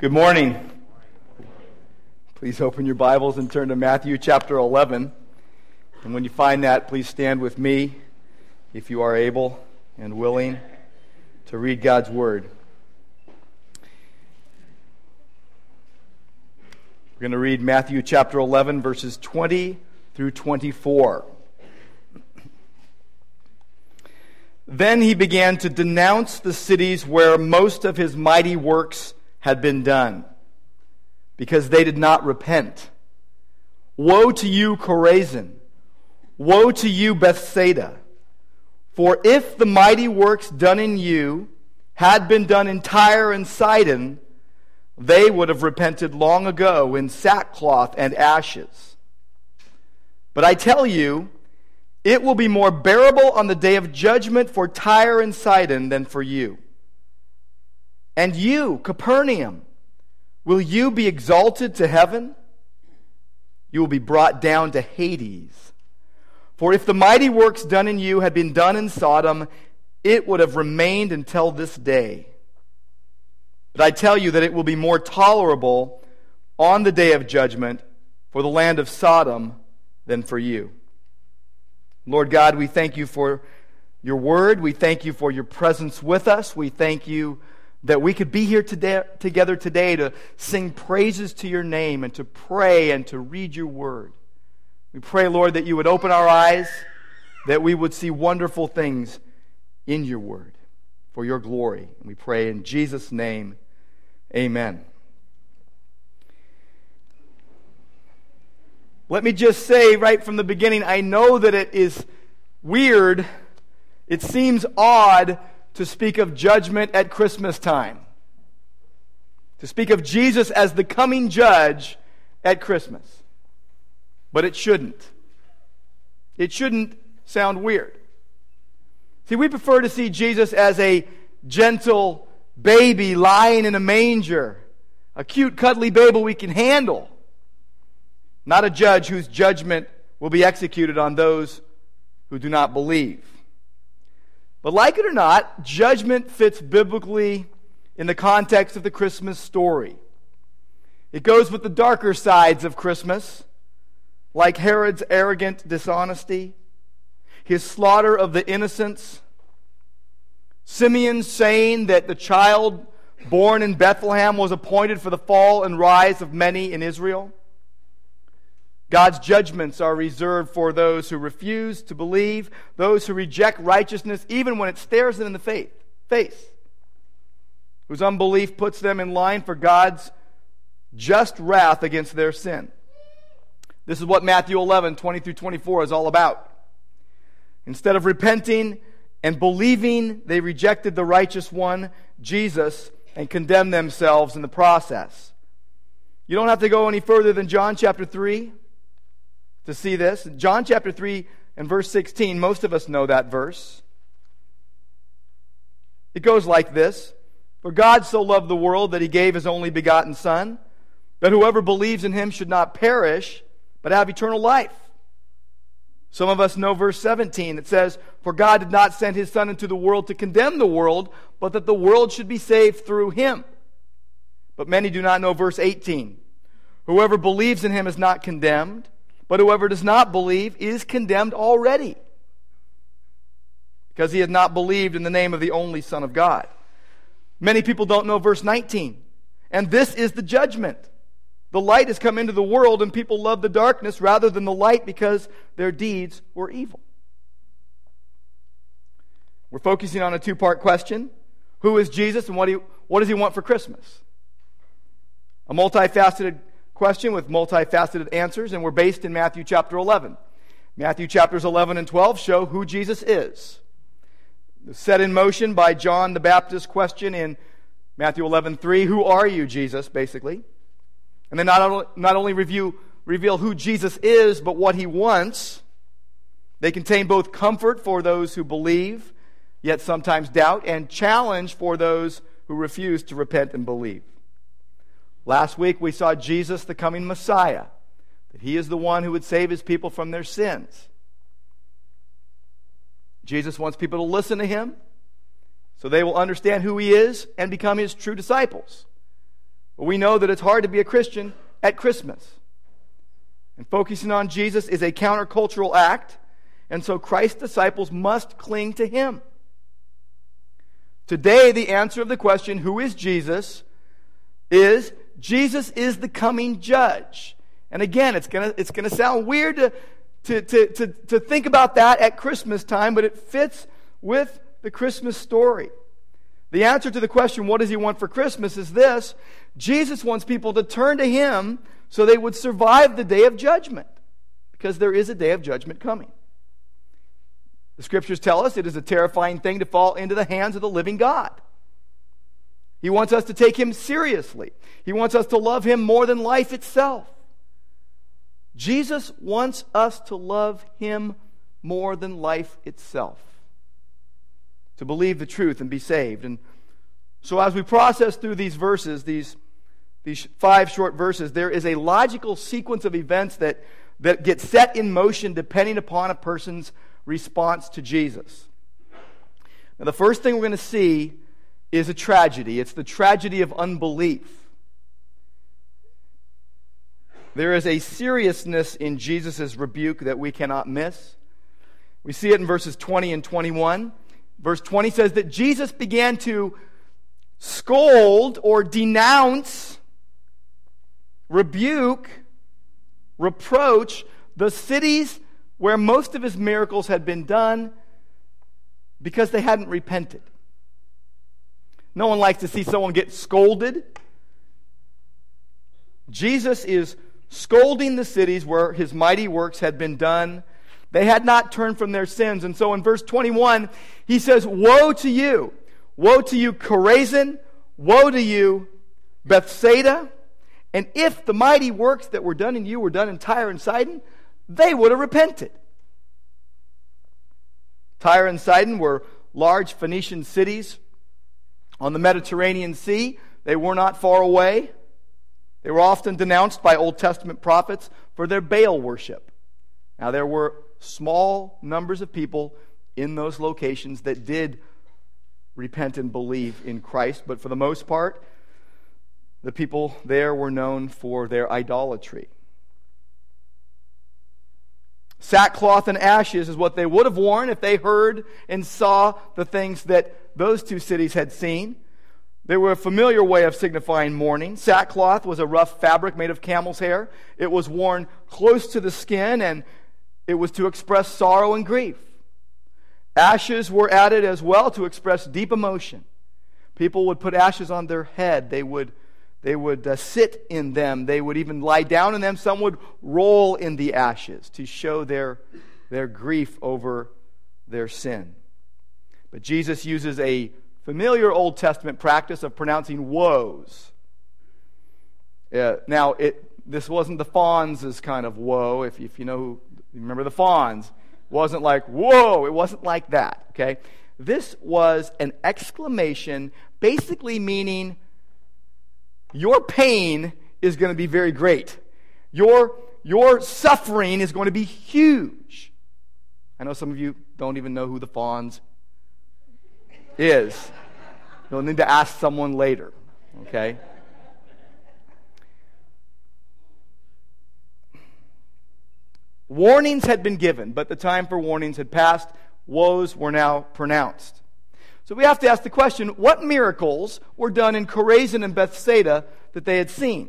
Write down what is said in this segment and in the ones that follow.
Good morning. Please open your Bibles and turn to Matthew chapter 11. And when you find that, please stand with me if you are able and willing to read God's Word. We're going to read Matthew chapter 11, verses 20 through 24. Then he began to denounce the cities where most of his mighty works had been done, because they did not repent. Woe to you, Chorazin! Woe to you, Bethsaida! For if the mighty works done in you had been done in Tyre and Sidon, they would have repented long ago in sackcloth and ashes. But I tell you, it will be more bearable on the day of judgment for Tyre and Sidon than for you. And you, Capernaum, will you be exalted to heaven? You will be brought down to Hades. For if the mighty works done in you had been done in Sodom, it would have remained until this day. But I tell you that it will be more tolerable on the day of judgment for the land of Sodom than for you. Lord God, we thank you for your word. We thank you for your presence with us. We thank you that we could be here today, together today to sing praises to your name and to pray and to read your word. We pray, Lord, that you would open our eyes, that we would see wonderful things in your word for your glory. we pray in Jesus' name, amen. Let me just say right from the beginning I know that it is weird, it seems odd to speak of judgment at Christmas time, to speak of Jesus as the coming judge at Christmas. But it shouldn't. It shouldn't sound weird. See, we prefer to see Jesus as a gentle baby lying in a manger, a cute, cuddly baby we can handle, not a judge whose judgment will be executed on those who do not believe. But like it or not, judgment fits biblically in the context of the Christmas story. It goes with the darker sides of Christmas, like Herod's arrogant dishonesty, his slaughter of the innocents, Simeon saying that the child born in Bethlehem was appointed for the fall and rise of many in Israel. God's judgments are reserved for those who refuse to believe, those who reject righteousness even when it stares them in the face, whose unbelief puts them in line for God's just wrath against their sin. This is what Matthew 11, 20 through 24 is all about. Instead of repenting and believing, they rejected the righteous one, Jesus, and condemned themselves in the process. You don't have to go any further than John chapter 3 to see this. John chapter 3 and verse 16, most of us know that verse. It goes like this For God so loved the world that he gave his only begotten Son, that whoever believes in him should not perish, but have eternal life. Some of us know verse 17. It says, For God did not send his Son into the world to condemn the world, but that the world should be saved through him. But many do not know verse 18. Whoever believes in him is not condemned but whoever does not believe is condemned already because he has not believed in the name of the only Son of God. Many people don't know verse 19. And this is the judgment. The light has come into the world, and people love the darkness rather than the light because their deeds were evil. We're focusing on a two part question Who is Jesus, and what, what does he want for Christmas? A multifaceted question with multifaceted answers, and we're based in Matthew chapter 11. Matthew chapters 11 and 12 show who Jesus is. Set in motion by John the Baptist question in Matthew 11, 3, Who are you, Jesus, basically? And then not only, not only review, reveal who Jesus is, but what he wants. They contain both comfort for those who believe, yet sometimes doubt, and challenge for those who refuse to repent and believe. Last week we saw Jesus, the coming Messiah, that he is the one who would save his people from their sins. Jesus wants people to listen to him so they will understand who he is and become his true disciples. But we know that it's hard to be a Christian at Christmas. And focusing on Jesus is a countercultural act, and so Christ's disciples must cling to him. Today, the answer of the question, who is Jesus, is Jesus is the coming judge. And again, it's going to it's gonna sound weird to, to, to, to, to think about that at Christmas time, but it fits with the Christmas story. The answer to the question, what does he want for Christmas, is this Jesus wants people to turn to him so they would survive the day of judgment, because there is a day of judgment coming. The scriptures tell us it is a terrifying thing to fall into the hands of the living God. He wants us to take him seriously, he wants us to love him more than life itself. Jesus wants us to love him more than life itself, to believe the truth and be saved. And so, as we process through these verses, these, these five short verses, there is a logical sequence of events that, that get set in motion depending upon a person's response to Jesus. Now, the first thing we're going to see is a tragedy. It's the tragedy of unbelief. There is a seriousness in Jesus' rebuke that we cannot miss. We see it in verses 20 and 21. Verse 20 says that Jesus began to scold or denounce, rebuke, reproach the cities where most of his miracles had been done because they hadn't repented. No one likes to see someone get scolded. Jesus is scolding the cities where his mighty works had been done. They had not turned from their sins. And so in verse 21, he says, Woe to you! Woe to you, Chorazin! Woe to you, Bethsaida! And if the mighty works that were done in you were done in Tyre and Sidon, they would have repented. Tyre and Sidon were large Phoenician cities on the Mediterranean Sea. They were not far away. They were often denounced by Old Testament prophets for their Baal worship. Now, there were small numbers of people in those locations that did repent and believe in Christ, but for the most part, the people there were known for their idolatry. Sackcloth and ashes is what they would have worn if they heard and saw the things that those two cities had seen. They were a familiar way of signifying mourning. Sackcloth was a rough fabric made of camel's hair. It was worn close to the skin and it was to express sorrow and grief. Ashes were added as well to express deep emotion. People would put ashes on their head. They would, they would uh, sit in them. They would even lie down in them. Some would roll in the ashes to show their, their grief over their sin. But Jesus uses a familiar Old Testament practice of pronouncing woes. Uh, now, it, this wasn't the Fonz' kind of woe, if, if you know remember the. It wasn't like, whoa, it wasn't like that, okay? This was an exclamation basically meaning your pain is going to be very great. Your, your suffering is going to be huge. I know some of you don't even know who the Fonz is. You'll need to ask someone later, okay? Warnings had been given, but the time for warnings had passed. Woes were now pronounced. So we have to ask the question what miracles were done in Chorazin and Bethsaida that they had seen?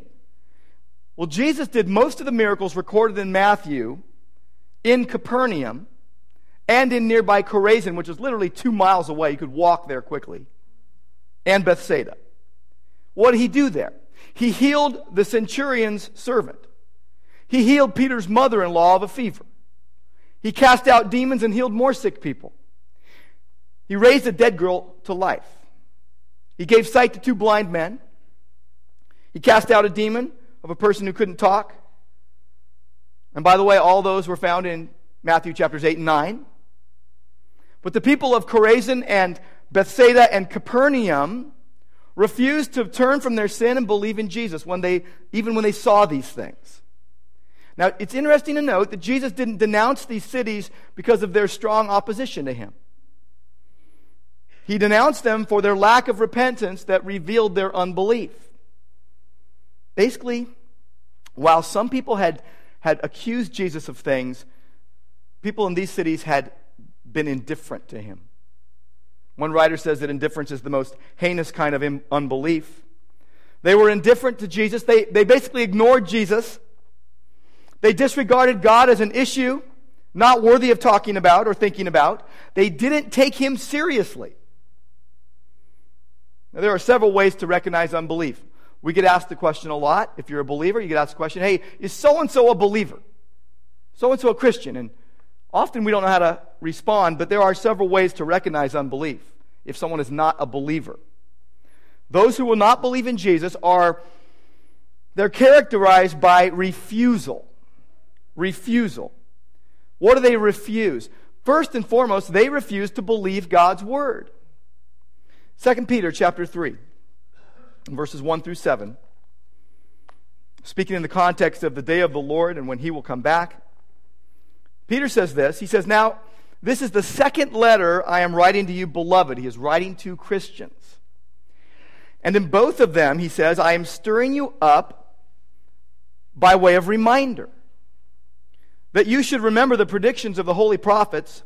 Well, Jesus did most of the miracles recorded in Matthew in Capernaum and in nearby Chorazin, which is literally two miles away. You could walk there quickly, and Bethsaida. What did he do there? He healed the centurion's servant. He healed Peter's mother in law of a fever. He cast out demons and healed more sick people. He raised a dead girl to life. He gave sight to two blind men. He cast out a demon of a person who couldn't talk. And by the way, all those were found in Matthew chapters 8 and 9. But the people of Chorazin and Bethsaida and Capernaum refused to turn from their sin and believe in Jesus when they, even when they saw these things. Now, it's interesting to note that Jesus didn't denounce these cities because of their strong opposition to him. He denounced them for their lack of repentance that revealed their unbelief. Basically, while some people had, had accused Jesus of things, people in these cities had been indifferent to him. One writer says that indifference is the most heinous kind of unbelief. They were indifferent to Jesus. They, they basically ignored Jesus. They disregarded God as an issue not worthy of talking about or thinking about. They didn't take him seriously. Now, there are several ways to recognize unbelief. We get asked the question a lot. If you're a believer, you get asked the question, hey, is so and so a believer? So and so a Christian? And often we don't know how to respond, but there are several ways to recognize unbelief if someone is not a believer. Those who will not believe in Jesus are they're characterized by refusal. Refusal. What do they refuse? First and foremost, they refuse to believe God's word. 2 Peter chapter 3, verses 1 through 7. Speaking in the context of the day of the Lord and when he will come back, Peter says this. He says, Now, this is the second letter I am writing to you, beloved. He is writing to Christians. And in both of them, he says, I am stirring you up by way of reminder that you should remember the predictions of the holy prophets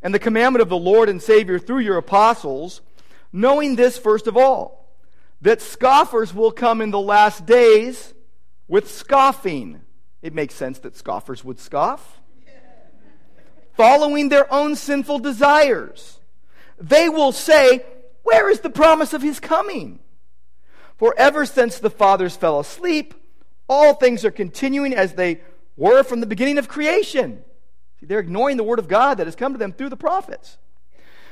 and the commandment of the Lord and Savior through your apostles, knowing this first of all, that scoffers will come in the last days with scoffing. It makes sense that scoffers would scoff. Following their own sinful desires. They will say, Where is the promise of his coming? For ever since the fathers fell asleep, all things are continuing as they were from the beginning of creation. See, they're ignoring the word of God that has come to them through the prophets.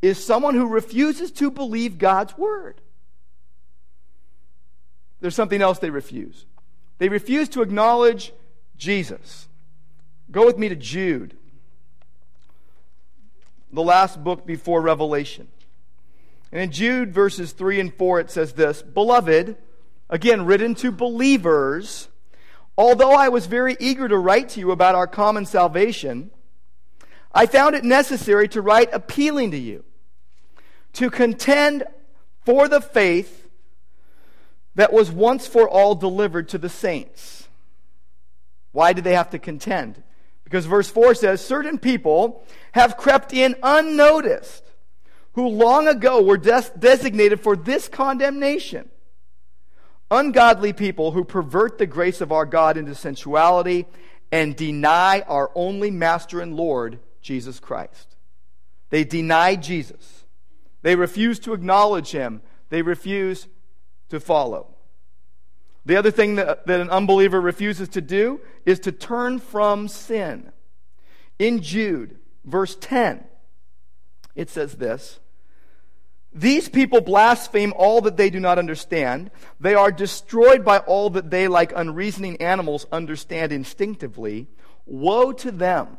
is someone who refuses to believe God's word. There's something else they refuse. They refuse to acknowledge Jesus. Go with me to Jude, the last book before Revelation. And in Jude verses 3 and 4, it says this Beloved, again, written to believers Although I was very eager to write to you about our common salvation, I found it necessary to write appealing to you to contend for the faith that was once for all delivered to the saints. Why did they have to contend? Because verse 4 says, Certain people have crept in unnoticed, who long ago were des- designated for this condemnation ungodly people who pervert the grace of our God into sensuality and deny our only master and Lord, Jesus Christ. They deny Jesus. They refuse to acknowledge him. They refuse to follow. The other thing that, that an unbeliever refuses to do is to turn from sin. In Jude, verse 10, it says this these people blaspheme all that they do not understand. They are destroyed by all that they, like unreasoning animals, understand instinctively. Woe to them!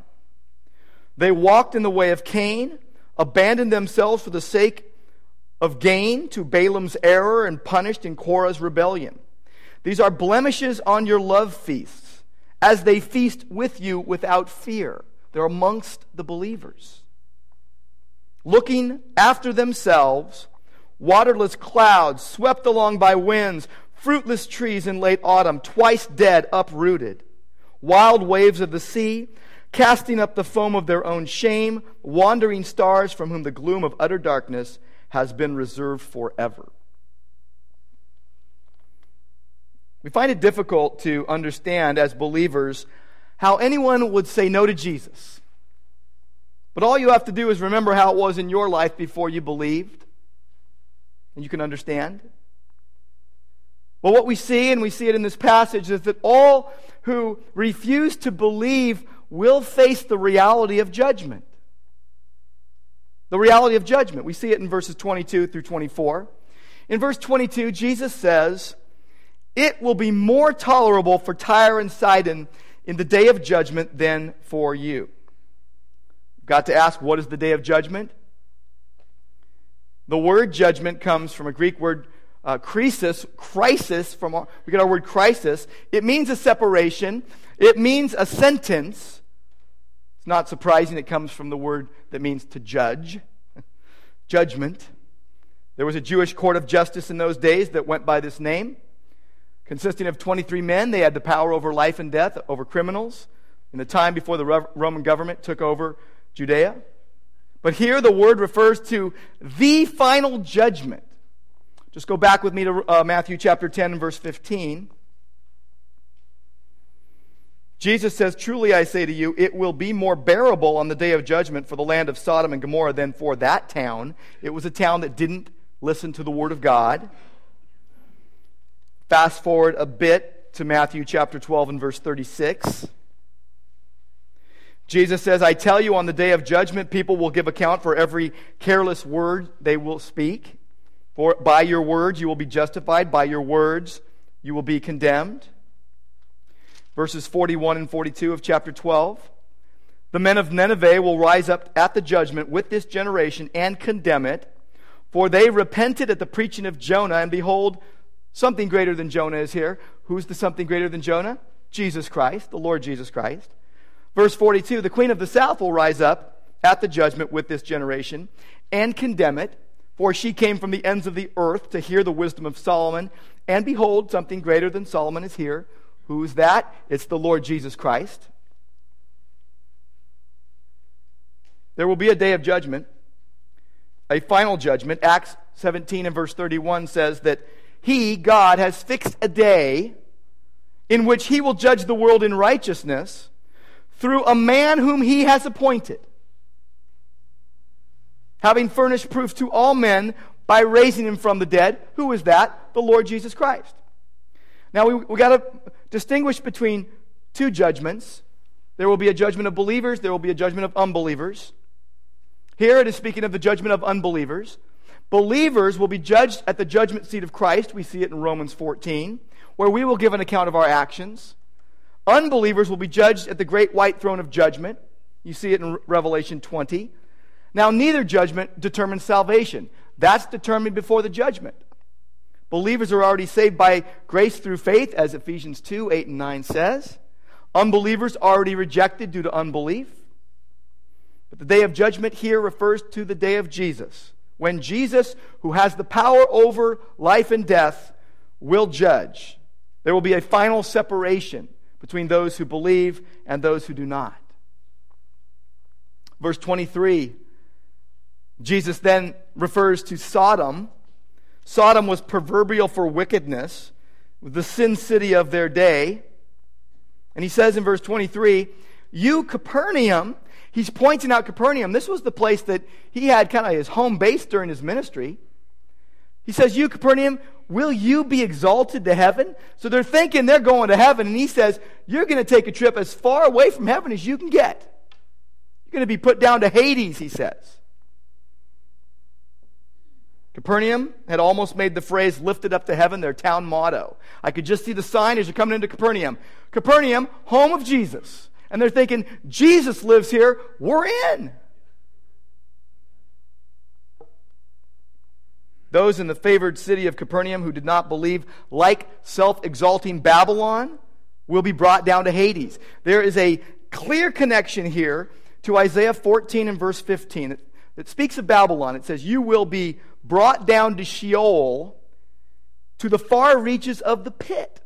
They walked in the way of Cain, abandoned themselves for the sake of gain to Balaam's error, and punished in Korah's rebellion. These are blemishes on your love feasts, as they feast with you without fear. They're amongst the believers looking after themselves, waterless clouds swept along by winds, fruitless trees in late autumn, twice dead, uprooted, wild waves of the sea, casting up the foam of their own shame, wandering stars from whom the gloom of utter darkness has been reserved forever. We find it difficult to understand as believers how anyone would say no to Jesus but all you have to do is remember how it was in your life before you believed, and you can understand. Well, what we see, and we see it in this passage, is that all who refuse to believe will face the reality of judgment. The reality of judgment. We see it in verses 22 through 24. In verse 22, Jesus says, it will be more tolerable for Tyre and Sidon in the day of judgment than for you. Got to ask, what is the day of judgment? The word judgment comes from a Greek word, uh, crisis, crisis, from our, we get our word crisis. It means a separation. It means a sentence. It's not surprising it comes from the word that means to judge, judgment. There was a Jewish court of justice in those days that went by this name. Consisting of 23 men, they had the power over life and death, over criminals, in the time before the Roman government took over Judea. But here the word refers to the final judgment. Just go back with me to uh, Matthew chapter 10 and verse 15. Jesus says, Truly I say to you, it will be more bearable on the day of judgment for the land of Sodom and Gomorrah than for that town. It was a town that didn't listen to the word of God. Fast forward a bit to Matthew chapter 12 and verse 36. Jesus says, I tell you, on the day of judgment, people will give account for every careless word they will speak. For by your words you will be justified, by your words you will be condemned. Verses 41 and 42 of chapter 12. The men of Nineveh will rise up at the judgment with this generation and condemn it, for they repented at the preaching of Jonah, and behold, Something greater than Jonah is here. Who's the something greater than Jonah? Jesus Christ, the Lord Jesus Christ. Verse 42 The queen of the south will rise up at the judgment with this generation and condemn it, for she came from the ends of the earth to hear the wisdom of Solomon. And behold, something greater than Solomon is here. Who's that? It's the Lord Jesus Christ. There will be a day of judgment, a final judgment. Acts 17 and verse 31 says that he, God, has fixed a day in which he will judge the world in righteousness through a man whom he has appointed, having furnished proof to all men by raising him from the dead. Who is that? The Lord Jesus Christ. Now, we, we got to distinguish between two judgments. There will be a judgment of believers, there will be a judgment of unbelievers. Here it is speaking of the judgment of unbelievers. Believers will be judged at the judgment seat of Christ. We see it in Romans 14, where we will give an account of our actions. Unbelievers will be judged at the great white throne of judgment. You see it in Revelation 20. Now, neither judgment determines salvation. That's determined before the judgment. Believers are already saved by grace through faith, as Ephesians 2 8 and 9 says. Unbelievers already rejected due to unbelief. But the day of judgment here refers to the day of Jesus when Jesus, who has the power over life and death, will judge. There will be a final separation between those who believe and those who do not. Verse 23, Jesus then refers to Sodom. Sodom was proverbial for wickedness, the sin city of their day. And he says in verse 23, You, Capernaum, he's pointing out Capernaum. This was the place that he had kind of his home base during his ministry. He says, You, Capernaum, will you be exalted to heaven? So they're thinking they're going to heaven. And he says, You're going to take a trip as far away from heaven as you can get. You're going to be put down to Hades, he says. Capernaum had almost made the phrase lifted up to heaven their town motto. I could just see the sign as you're coming into Capernaum. Capernaum, home of Jesus and they're thinking, Jesus lives here, we're in. Those in the favored city of Capernaum who did not believe, like self exalting Babylon, will be brought down to Hades. There is a clear connection here to Isaiah 14 and verse 15 that speaks of Babylon. It says, You will be brought down to Sheol, to the far reaches of the pit.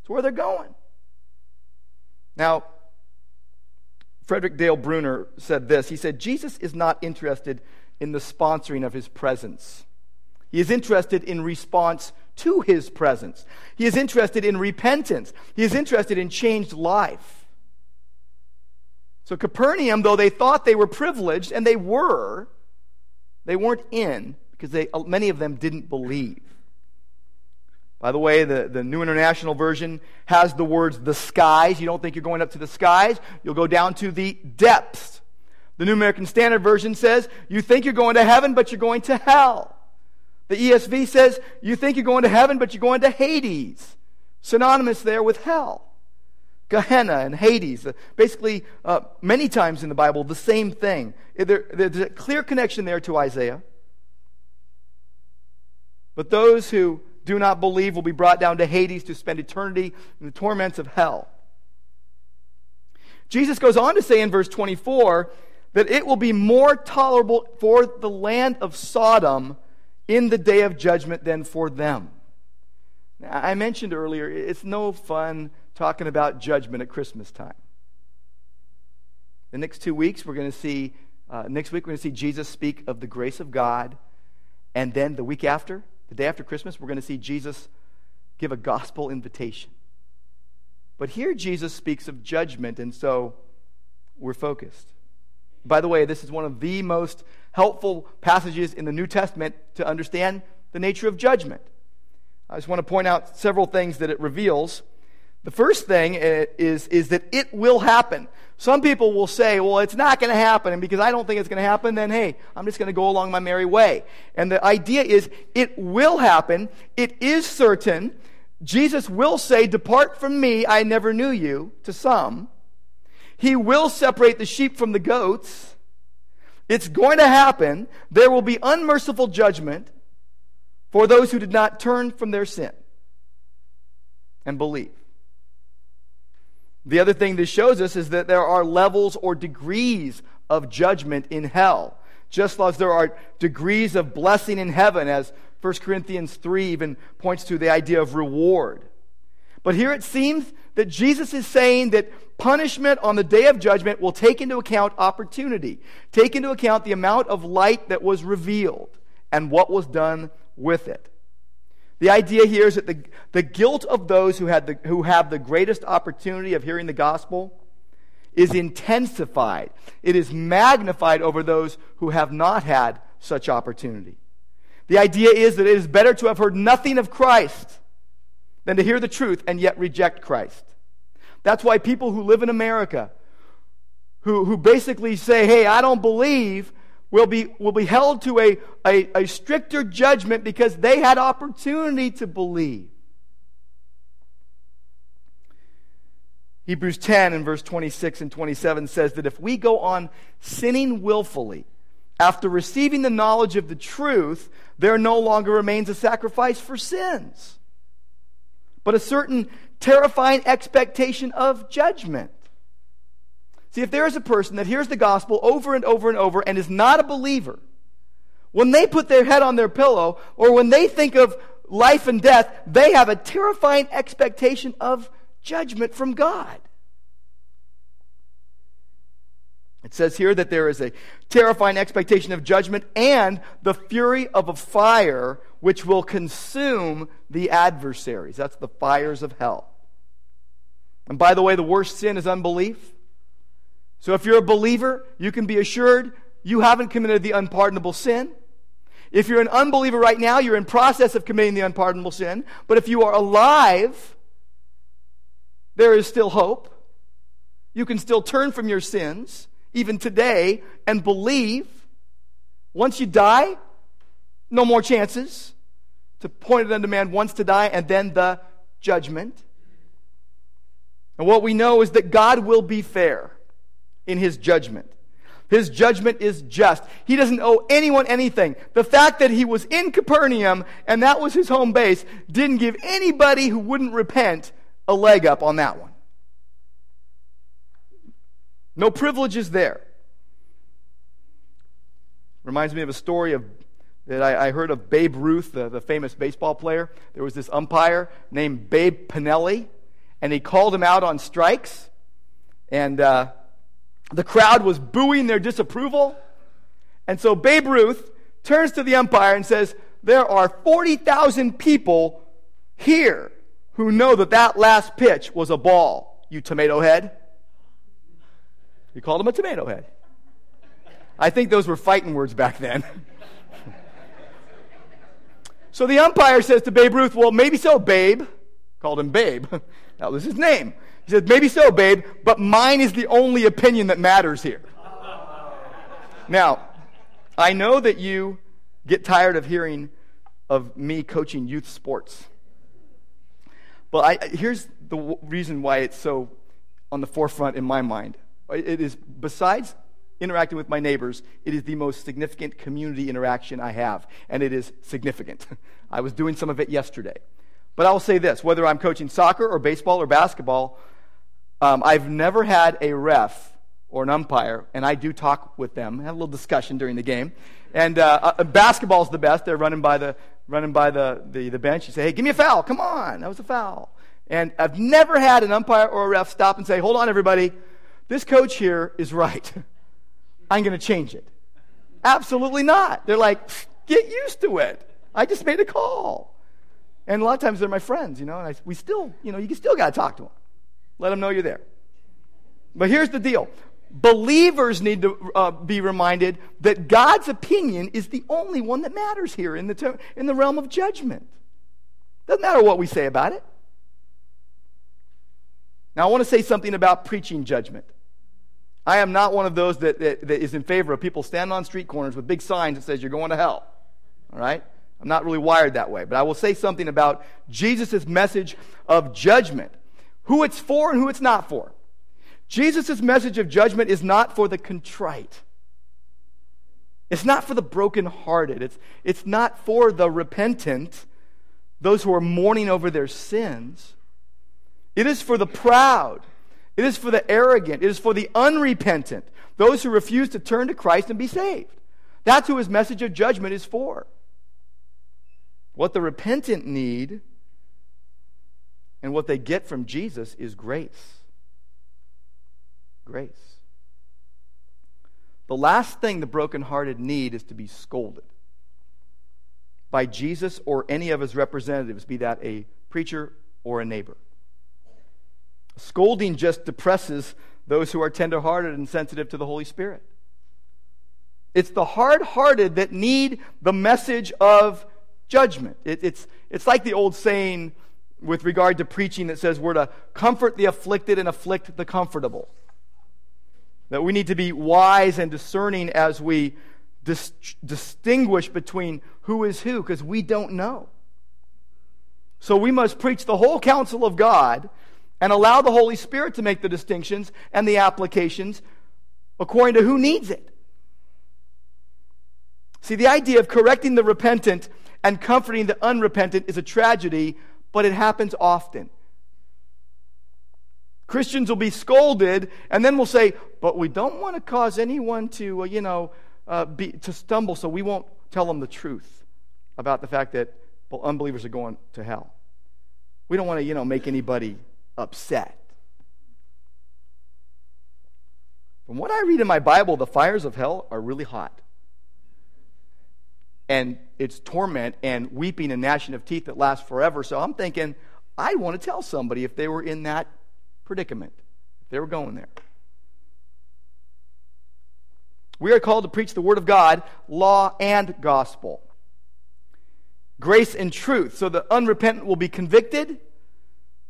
That's where they're going. Now, Frederick Dale Bruner said this. He said, Jesus is not interested in the sponsoring of his presence. He is interested in response to his presence. He is interested in repentance. He is interested in changed life. So, Capernaum, though they thought they were privileged, and they were, they weren't in because they, many of them didn't believe. By the way, the, the New International Version has the words the skies. You don't think you're going up to the skies, you'll go down to the depths. The New American Standard Version says you think you're going to heaven, but you're going to hell. The ESV says you think you're going to heaven, but you're going to Hades. Synonymous there with hell. Gehenna and Hades. Uh, basically, uh, many times in the Bible, the same thing. There, there's a clear connection there to Isaiah. But those who do not believe will be brought down to Hades to spend eternity in the torments of hell. Jesus goes on to say in verse 24 that it will be more tolerable for the land of Sodom in the day of judgment than for them. Now, I mentioned earlier, it's no fun talking about judgment at Christmas time. The next two weeks, we're going to see, uh, next week, we're going to see Jesus speak of the grace of God. And then the week after, the day after Christmas, we're going to see Jesus give a gospel invitation. But here, Jesus speaks of judgment, and so we're focused. By the way, this is one of the most helpful passages in the New Testament to understand the nature of judgment. I just want to point out several things that it reveals. The first thing eh, is, is that it will happen. Some people will say, well, it's not going to happen. And because I don't think it's going to happen, then hey, I'm just going to go along my merry way. And the idea is it will happen. It is certain. Jesus will say, Depart from me, I never knew you, to some. He will separate the sheep from the goats. It's going to happen. There will be unmerciful judgment for those who did not turn from their sin and believe. The other thing this shows us is that there are levels or degrees of judgment in hell. Just as there are degrees of blessing in heaven, as 1 Corinthians 3 even points to the idea of reward. But here it seems that Jesus is saying that punishment on the day of judgment will take into account opportunity, take into account the amount of light that was revealed and what was done with it. The idea here is that the, the guilt of those who, had the, who have the greatest opportunity of hearing the gospel is intensified. It is magnified over those who have not had such opportunity. The idea is that it is better to have heard nothing of Christ than to hear the truth and yet reject Christ. That's why people who live in America, who, who basically say, hey, I don't believe, will be, will be held to a, a, a stricter judgment because they had opportunity to believe. Hebrews 10 and verse 26 and 27 says that if we go on sinning willfully, after receiving the knowledge of the truth, there no longer remains a sacrifice for sins, but a certain terrifying expectation of judgment. See, if there is a person that hears the gospel over and over and over and is not a believer, when they put their head on their pillow or when they think of life and death, they have a terrifying expectation of judgment from God. It says here that there is a terrifying expectation of judgment and the fury of a fire which will consume the adversaries. That's the fires of hell. And by the way, the worst sin is unbelief. So if you're a believer, you can be assured you haven't committed the unpardonable sin. If you're an unbeliever right now, you're in process of committing the unpardonable sin. But if you are alive, there is still hope. You can still turn from your sins even today, and believe. Once you die, no more chances. To point it unto man once to die, and then the judgment. And what we know is that God will be fair in his judgment. His judgment is just. He doesn't owe anyone anything. The fact that he was in Capernaum and that was his home base didn't give anybody who wouldn't repent a leg up on that one. No privileges there. Reminds me of a story of that I, I heard of Babe Ruth, the, the, famous baseball player. There was this umpire named Babe Pinelli, and he called him out on strikes, and uh, the crowd was booing their disapproval. And so Babe Ruth turns to the umpire and says, There are 40,000 people here who know that that last pitch was a ball, you tomato head. He called him a tomato head. I think those were fighting words back then. so the umpire says to Babe Ruth, Well, maybe so, Babe. Called him Babe. that was his name. He said, Maybe so, Babe, but mine is the only opinion that matters here. now, I know that you get tired of hearing of me coaching youth sports. But I, here's the w- reason why it's so on the forefront in my mind. It is, besides interacting with my neighbors, it is the most significant community interaction I have, and it is significant. I was doing some of it yesterday. But I'll say this whether I'm coaching soccer or baseball or basketball, um, I've never had a ref or an umpire, and I do talk with them, have a little discussion during the game. And uh, uh, basketball's the best. They're running by the running by the, the, the bench. You say, "Hey, give me a foul! Come on, that was a foul." And I've never had an umpire or a ref stop and say, "Hold on, everybody, this coach here is right. I'm going to change it." Absolutely not. They're like, "Get used to it. I just made a call." And a lot of times they're my friends, you know, and I, we still, you know, you still got to talk to them. Let them know you're there. But here's the deal believers need to uh, be reminded that God's opinion is the only one that matters here in the, ter- in the realm of judgment. Doesn't matter what we say about it. Now, I want to say something about preaching judgment. I am not one of those that, that, that is in favor of people standing on street corners with big signs that says you're going to hell. All right? I'm not really wired that way. But I will say something about Jesus' message of judgment who it's for and who it's not for. Jesus' message of judgment is not for the contrite. It's not for the brokenhearted. It's, it's not for the repentant, those who are mourning over their sins. It is for the proud. It is for the arrogant. It is for the unrepentant, those who refuse to turn to Christ and be saved. That's who his message of judgment is for. What the repentant need and what they get from Jesus is grace. Grace. The last thing the brokenhearted need is to be scolded by Jesus or any of his representatives, be that a preacher or a neighbor. Scolding just depresses those who are tenderhearted and sensitive to the Holy Spirit. It's the hard hearted that need the message of judgment. It, it's, it's like the old saying with regard to preaching that says we're to comfort the afflicted and afflict the comfortable. That we need to be wise and discerning as we dis- distinguish between who is who, because we don't know. So we must preach the whole counsel of God and allow the Holy Spirit to make the distinctions and the applications according to who needs it. See, the idea of correcting the repentant and comforting the unrepentant is a tragedy, but it happens often. Christians will be scolded, and then we'll say, but we don't want to cause anyone to, uh, you know, uh, be, to stumble, so we won't tell them the truth about the fact that unbelievers are going to hell. We don't want to, you know, make anybody upset. From what I read in my Bible, the fires of hell are really hot and it's torment and weeping and gnashing of teeth that lasts forever. So I'm thinking, I'd want to tell somebody if they were in that predicament, if they were going there. We are called to preach the Word of God, law and gospel. Grace and truth. So the unrepentant will be convicted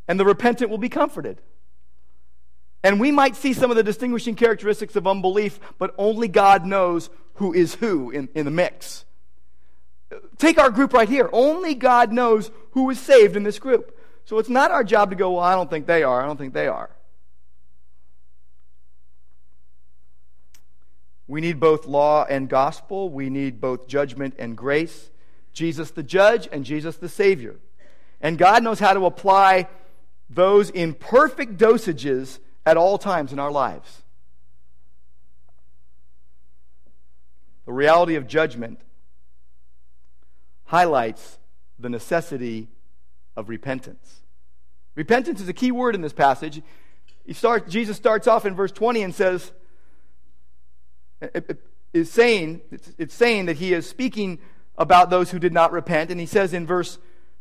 and the repentant will be comforted. And we might see some of the distinguishing characteristics of unbelief, but only God knows who is who in, in the mix. Take our group right here. Only God knows who is saved in this group. So it's not our job to go, well, I don't think they are. I don't think they are. We need both law and gospel. We need both judgment and grace. Jesus the judge and Jesus the Savior. And God knows how to apply those in perfect dosages at all times in our lives. The reality of judgment highlights the necessity of repentance. Repentance is a key word in this passage. Jesus starts off in verse 20 and says, is saying, it's, it's saying that he is speaking about those who did not repent. And he says in verse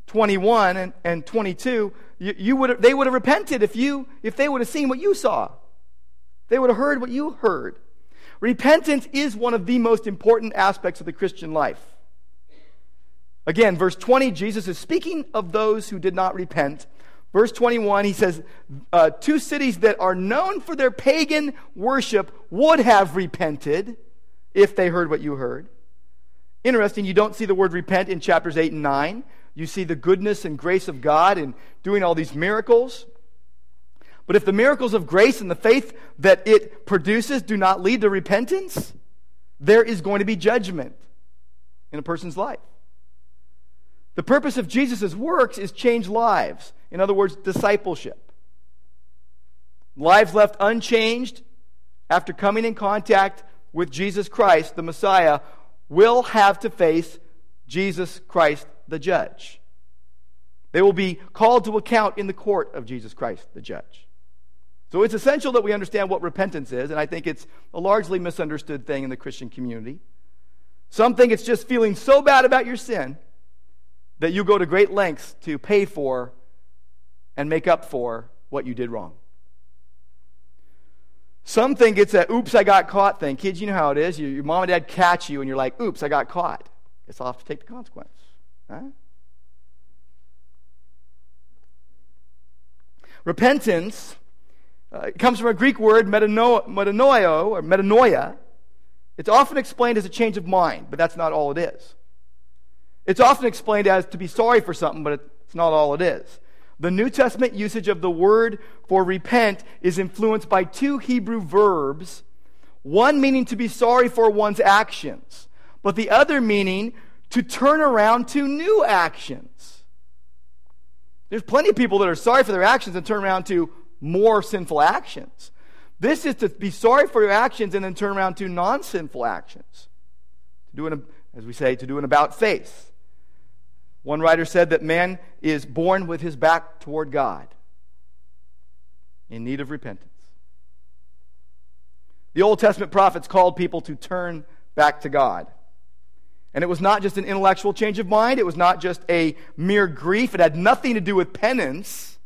21 and, and 22, you, you would they would have repented if, you, if they would have seen what you saw. They would have heard what you heard. Repentance is one of the most important aspects of the Christian life. Again, verse 20, Jesus is speaking of those who did not repent. Verse 21, he says, uh, Two cities that are known for their pagan worship would have repented if they heard what you heard. Interesting, you don't see the word repent in chapters 8 and 9. You see the goodness and grace of God in doing all these miracles. But if the miracles of grace and the faith that it produces do not lead to repentance, there is going to be judgment in a person's life. The purpose of Jesus' works is change lives. In other words, discipleship. Lives left unchanged after coming in contact with Jesus Christ, the Messiah, will have to face Jesus Christ, the judge. They will be called to account in the court of Jesus Christ, the judge. So it's essential that we understand what repentance is, and I think it's a largely misunderstood thing in the Christian community. Some think it's just feeling so bad about your sin that you go to great lengths to pay for and make up for what you did wrong. Some think it's a oops, I got caught thing. Kids, you know how it is. Your, your mom and dad catch you, and you're like, oops, I got caught. I'll have to take the consequence. Huh? Repentance uh, comes from a Greek word, metano- metanoeo, or metanoia. It's often explained as a change of mind, but that's not all it is. It's often explained as to be sorry for something, but it's not all it is. The New Testament usage of the word for repent is influenced by two Hebrew verbs, one meaning to be sorry for one's actions, but the other meaning to turn around to new actions. There's plenty of people that are sorry for their actions and turn around to more sinful actions. This is to be sorry for your actions and then turn around to non sinful actions. To do an, as we say, to do an about face. One writer said that man is born with his back toward God, in need of repentance. The Old Testament prophets called people to turn back to God. And it was not just an intellectual change of mind, it was not just a mere grief, it had nothing to do with penance.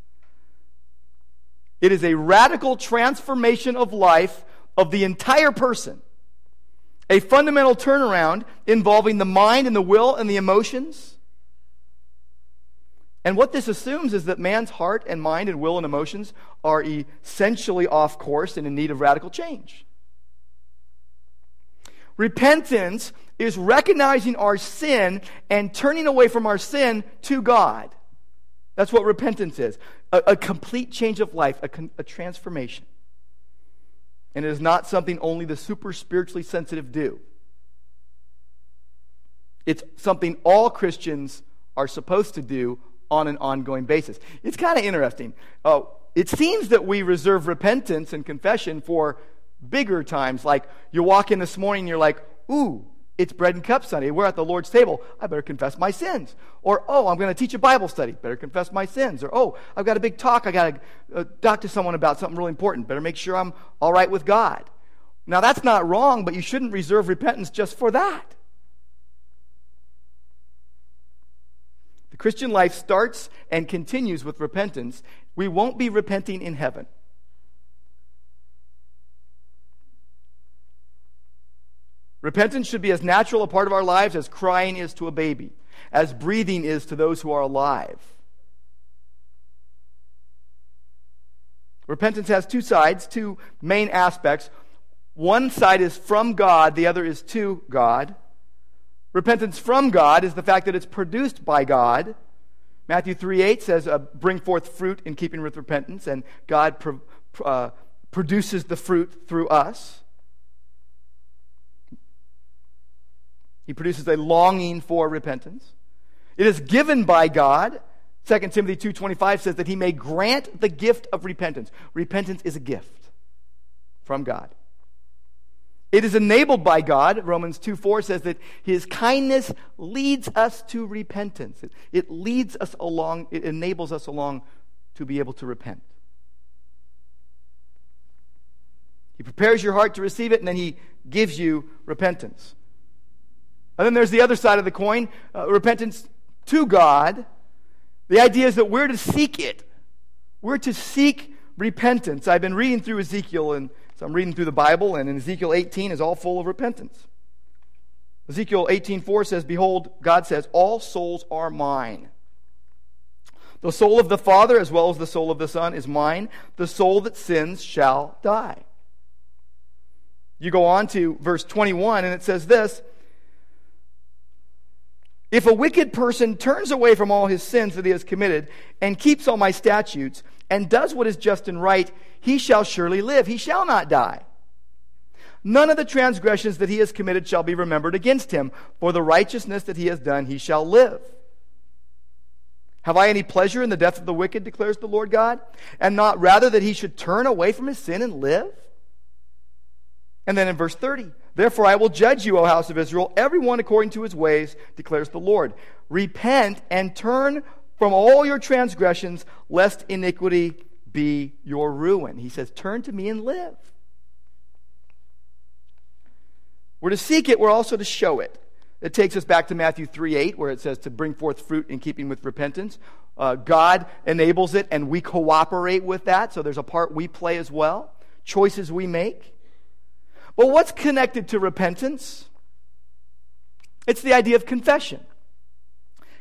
It is a radical transformation of life of the entire person. A fundamental turnaround involving the mind and the will and the emotions and what this assumes is that man's heart and mind and will and emotions are essentially off course and in need of radical change. Repentance is recognizing our sin and turning away from our sin to God. That's what repentance is a, a complete change of life, a, a transformation. And it is not something only the super spiritually sensitive do. It's something all Christians are supposed to do on an ongoing basis. It's kind of interesting. Uh, it seems that we reserve repentance and confession for bigger times. Like you walk in this morning, you're like, ooh, it's bread and cup Sunday. We're at the Lord's table. I better confess my sins. Or, oh, I'm going to teach a Bible study. Better confess my sins. Or, oh, I've got a big talk. I got to uh, talk to someone about something really important. Better make sure I'm all right with God. Now, that's not wrong, but you shouldn't reserve repentance just for that. Christian life starts and continues with repentance. We won't be repenting in heaven. Repentance should be as natural a part of our lives as crying is to a baby, as breathing is to those who are alive. Repentance has two sides, two main aspects. One side is from God, the other is to God. Repentance from God is the fact that it's produced by God. Matthew 3 8 says, uh, Bring forth fruit in keeping with repentance, and God pro- uh, produces the fruit through us. He produces a longing for repentance. It is given by God. 2 Timothy 2:25 says that he may grant the gift of repentance. Repentance is a gift from God. It is enabled by God. Romans 2 4 says that his kindness leads us to repentance. It, it leads us along, it enables us along to be able to repent. He prepares your heart to receive it, and then he gives you repentance. And then there's the other side of the coin uh, repentance to God. The idea is that we're to seek it, we're to seek repentance. I've been reading through Ezekiel and so I'm reading through the Bible, and in Ezekiel 18 is all full of repentance. Ezekiel 18:4 says, Behold, God says, All souls are mine. The soul of the Father, as well as the soul of the Son, is mine. The soul that sins shall die. You go on to verse 21, and it says this If a wicked person turns away from all his sins that he has committed and keeps all my statutes and does what is just and right, he shall surely live. He shall not die. None of the transgressions that he has committed shall be remembered against him. For the righteousness that he has done, he shall live. Have I any pleasure in the death of the wicked, declares the Lord God, and not rather that he should turn away from his sin and live? And then in verse 30, therefore I will judge you, O house of Israel, everyone according to his ways, declares the Lord. Repent and turn from all your transgressions, lest iniquity be your ruin. He says, Turn to me and live. We're to seek it, we're also to show it. It takes us back to Matthew 3 8, where it says to bring forth fruit in keeping with repentance. Uh, God enables it, and we cooperate with that, so there's a part we play as well, choices we make. But what's connected to repentance? It's the idea of confession.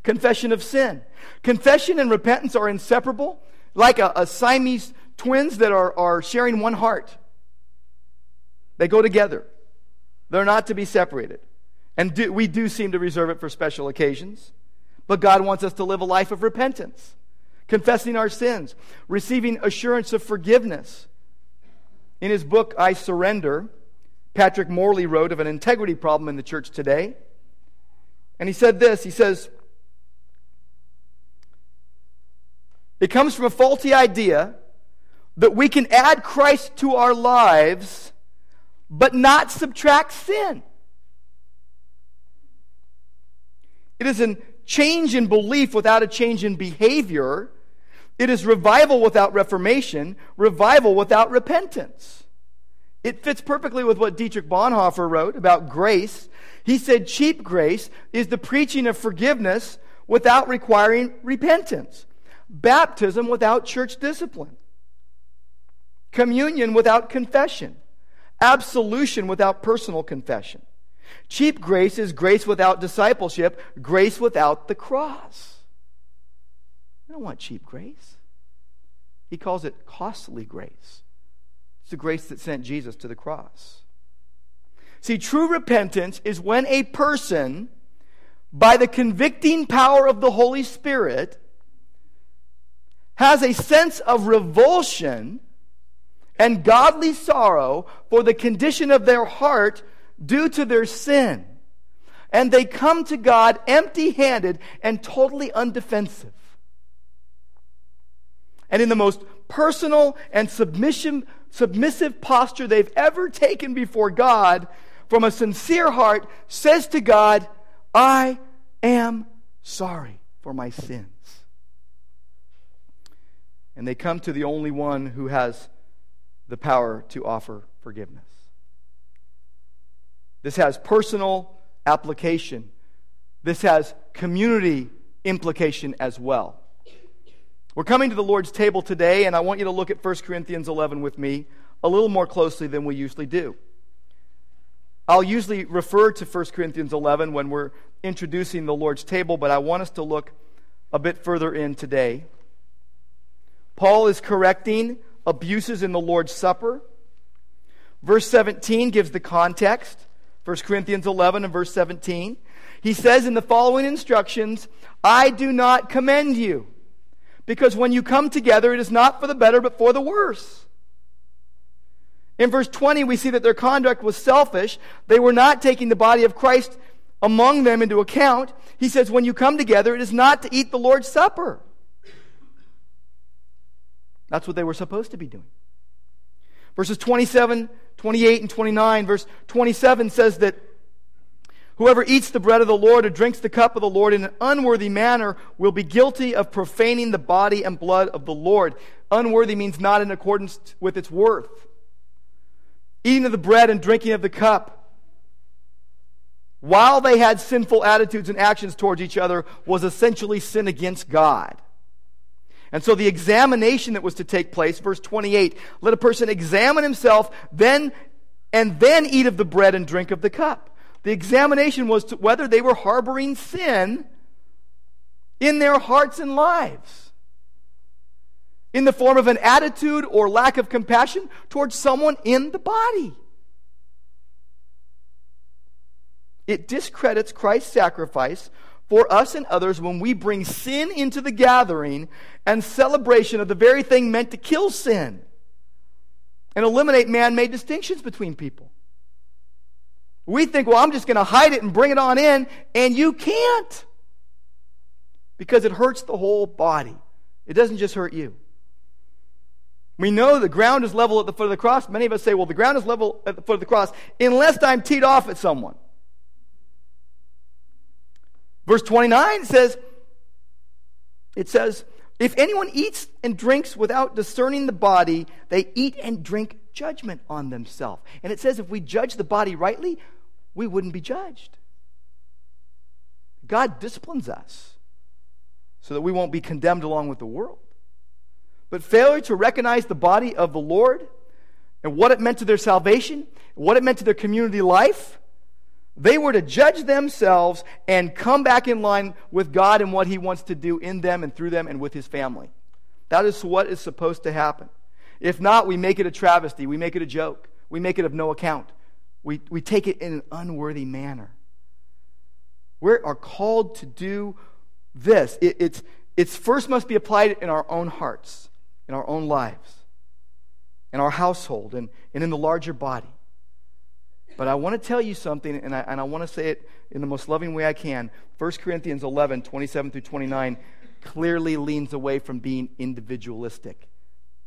Confession of sin. Confession and repentance are inseparable, like a, a Siamese twins that are, are sharing one heart. They go together, they're not to be separated. And do, we do seem to reserve it for special occasions. But God wants us to live a life of repentance, confessing our sins, receiving assurance of forgiveness. In his book, I Surrender, Patrick Morley wrote of an integrity problem in the church today. And he said this He says, It comes from a faulty idea that we can add Christ to our lives, but not subtract sin. It is a change in belief without a change in behavior. It is revival without reformation, revival without repentance. It fits perfectly with what Dietrich Bonhoeffer wrote about grace. He said, cheap grace is the preaching of forgiveness without requiring repentance, baptism without church discipline, communion without confession, absolution without personal confession. Cheap grace is grace without discipleship, grace without the cross. I don't want cheap grace. He calls it costly grace. It's the grace that sent Jesus to the cross. See, true repentance is when a person, by the convicting power of the Holy Spirit, has a sense of revulsion and godly sorrow for the condition of their heart due to their sin. And they come to God empty handed and totally undefensive. And in the most personal and submission, submissive posture they've ever taken before God, from a sincere heart, says to God, I am sorry for my sins. And they come to the only one who has the power to offer forgiveness. This has personal application. This has community implication as well. We're coming to the Lord's table today, and I want you to look at 1 Corinthians 11 with me a little more closely than we usually do. I'll usually refer to 1 Corinthians 11 when we're introducing the Lord's table, but I want us to look a bit further in today. Paul is correcting abuses in the Lord's Supper. Verse 17 gives the context. 1 Corinthians 11 and verse 17. He says in the following instructions, I do not commend you, because when you come together, it is not for the better, but for the worse. In verse 20, we see that their conduct was selfish. They were not taking the body of Christ among them into account. He says, when you come together, it is not to eat the Lord's Supper. That's what they were supposed to be doing. Verses 27 28 and 29, verse 27 says that whoever eats the bread of the Lord or drinks the cup of the Lord in an unworthy manner will be guilty of profaning the body and blood of the Lord. Unworthy means not in accordance with its worth. Eating of the bread and drinking of the cup while they had sinful attitudes and actions towards each other was essentially sin against God. And so the examination that was to take place, verse 28, let a person examine himself, then and then eat of the bread and drink of the cup. The examination was to whether they were harboring sin in their hearts and lives. In the form of an attitude or lack of compassion towards someone in the body. It discredits Christ's sacrifice for us and others when we bring sin into the gathering and celebration of the very thing meant to kill sin and eliminate man made distinctions between people. We think, well, I'm just going to hide it and bring it on in, and you can't because it hurts the whole body. It doesn't just hurt you. We know the ground is level at the foot of the cross. Many of us say, well, the ground is level at the foot of the cross unless I'm teed off at someone. Verse 29 says, it says, if anyone eats and drinks without discerning the body, they eat and drink judgment on themselves. And it says if we judge the body rightly, we wouldn't be judged. God disciplines us so that we won't be condemned along with the world. But failure to recognize the body of the Lord and what it meant to their salvation, what it meant to their community life, they were to judge themselves and come back in line with God and what He wants to do in them and through them and with His family. That is what is supposed to happen. If not, we make it a travesty, we make it a joke, we make it of no account, we, we take it in an unworthy manner. We are called to do this. It, it's, it's first must be applied in our own hearts in our own lives, in our household, and, and in the larger body. But I want to tell you something, and I, and I want to say it in the most loving way I can. 1 Corinthians 11, 27 through 29, clearly leans away from being individualistic.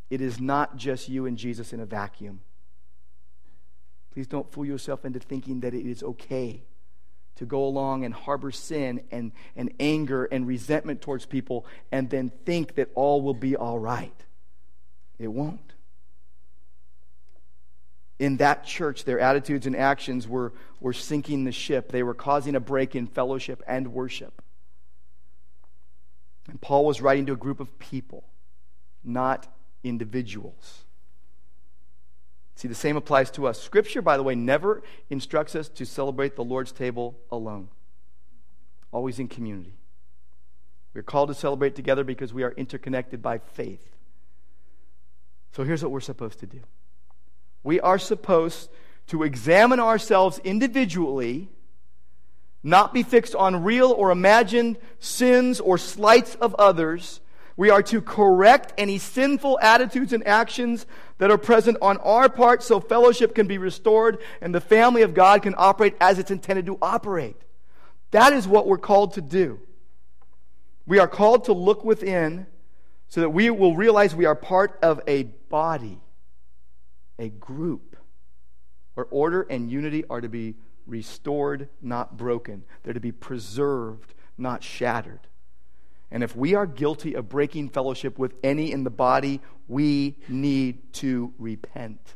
It is not just you and Jesus in a vacuum. Please don't fool yourself into thinking that it is okay to go along and harbor sin and, and anger and resentment towards people and then think that all will be all right. It won't. In that church, their attitudes and actions were, were sinking the ship. They were causing a break in fellowship and worship. And Paul was writing to a group of people, not individuals. See, the same applies to us. Scripture, by the way, never instructs us to celebrate the Lord's table alone, always in community. We're called to celebrate together because we are interconnected by faith. So here's what we're supposed to do we are supposed to examine ourselves individually, not be fixed on real or imagined sins or slights of others. We are to correct any sinful attitudes and actions that are present on our part so fellowship can be restored and the family of God can operate as it's intended to operate. That is what we're called to do. We are called to look within so that we will realize we are part of a body, a group, where order and unity are to be restored, not broken. They're to be preserved, not shattered. And if we are guilty of breaking fellowship with any in the body, we need to repent.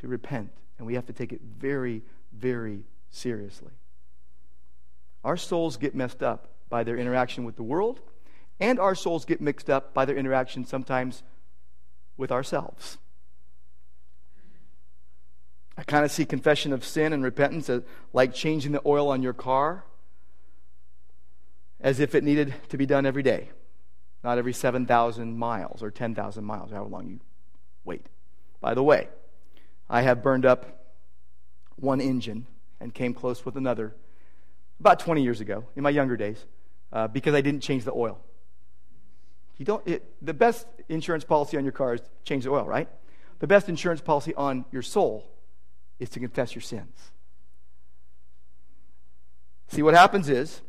To repent. And we have to take it very, very seriously. Our souls get messed up by their interaction with the world and our souls get mixed up by their interaction sometimes with ourselves. I kind of see confession of sin and repentance as like changing the oil on your car as if it needed to be done every day, not every 7,000 miles or 10,000 miles, however long you wait. By the way, I have burned up one engine and came close with another about 20 years ago in my younger days uh, because I didn't change the oil. You don't, it, the best insurance policy on your car is change the oil, right? The best insurance policy on your soul is to confess your sins. See, what happens is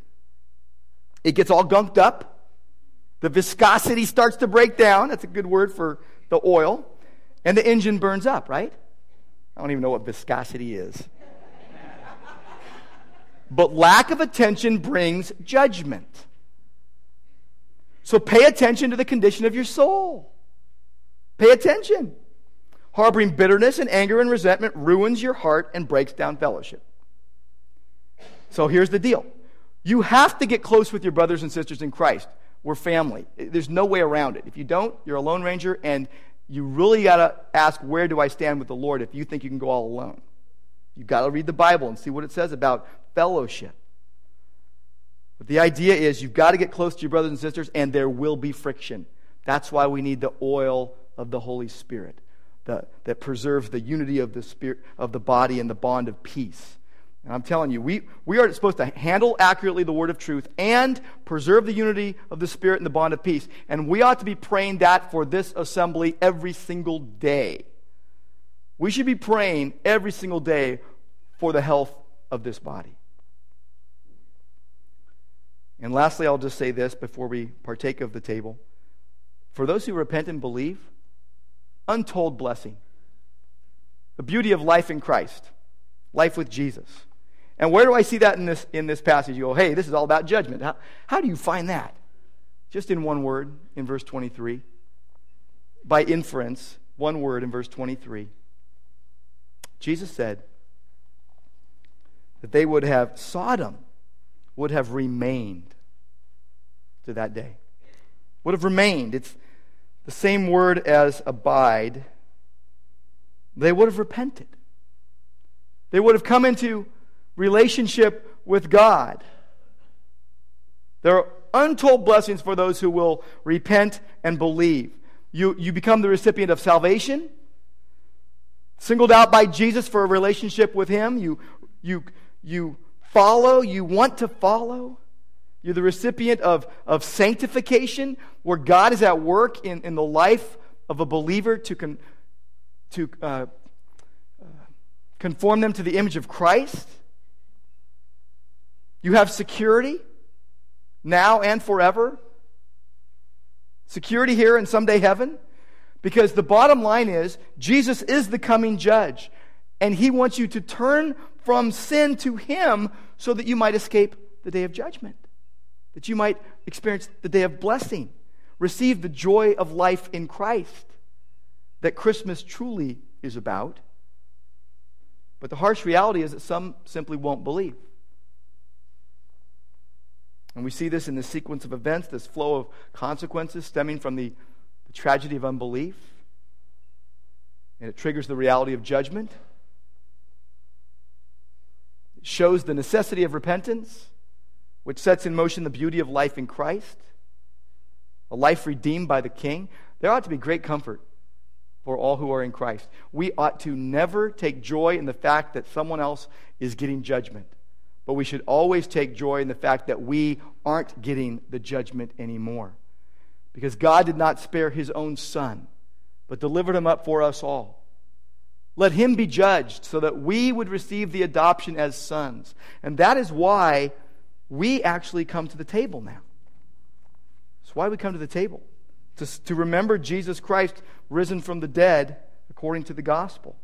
it gets all gunked up. The viscosity starts to break down. That's a good word for the oil. And the engine burns up, right? I don't even know what viscosity is. but lack of attention brings judgment. So pay attention to the condition of your soul. Pay attention. Harboring bitterness and anger and resentment ruins your heart and breaks down fellowship. So here's the deal you have to get close with your brothers and sisters in Christ. We're family. There's no way around it. If you don't, you're a lone ranger, and you really got to ask, where do I stand with the Lord if you think you can go all alone? You've got to read the Bible and see what it says about fellowship. But the idea is you've got to get close to your brothers and sisters, and there will be friction. That's why we need the oil of the Holy Spirit that preserves the unity of the spirit of the body and the bond of peace. And I'm telling you, we, we are supposed to handle accurately the word of truth and preserve the unity of the Spirit and the bond of peace. And we ought to be praying that for this assembly every single day. We should be praying every single day for the health of this body. And lastly, I'll just say this before we partake of the table. For those who repent and believe, untold blessing. The beauty of life in Christ, life with Jesus. And where do I see that in this, in this passage? You go, hey, this is all about judgment. How, how do you find that? Just in one word, in verse 23. By inference, one word in verse 23. Jesus said that they would have, Sodom would have remained to that day. Would have remained. It's the same word as abide. They would have repented. They would have come into relationship with God. There are untold blessings for those who will repent and believe. You, you become the recipient of salvation, singled out by Jesus for a relationship with Him. You, you, you follow, you want to follow. You're the recipient of, of sanctification, where God is at work in, in the life of a believer to, con, to uh, uh, conform them to the image of Christ. You have security now and forever. Security here and someday heaven. Because the bottom line is, Jesus is the coming judge. And he wants you to turn from sin to him so that you might escape the day of judgment, that you might experience the day of blessing, receive the joy of life in Christ that Christmas truly is about. But the harsh reality is that some simply won't believe. And we see this in the sequence of events, this flow of consequences stemming from the, the tragedy of unbelief. And it triggers the reality of judgment. It shows the necessity of repentance, which sets in motion the beauty of life in Christ, a life redeemed by the King. There ought to be great comfort for all who are in Christ. We ought to never take joy in the fact that someone else is getting judgment. But we should always take joy in the fact that we aren't getting the judgment anymore. Because God did not spare his own son, but delivered him up for us all. Let him be judged so that we would receive the adoption as sons. And that is why we actually come to the table now. That's why we come to the table. To, to remember Jesus Christ risen from the dead according to the gospel.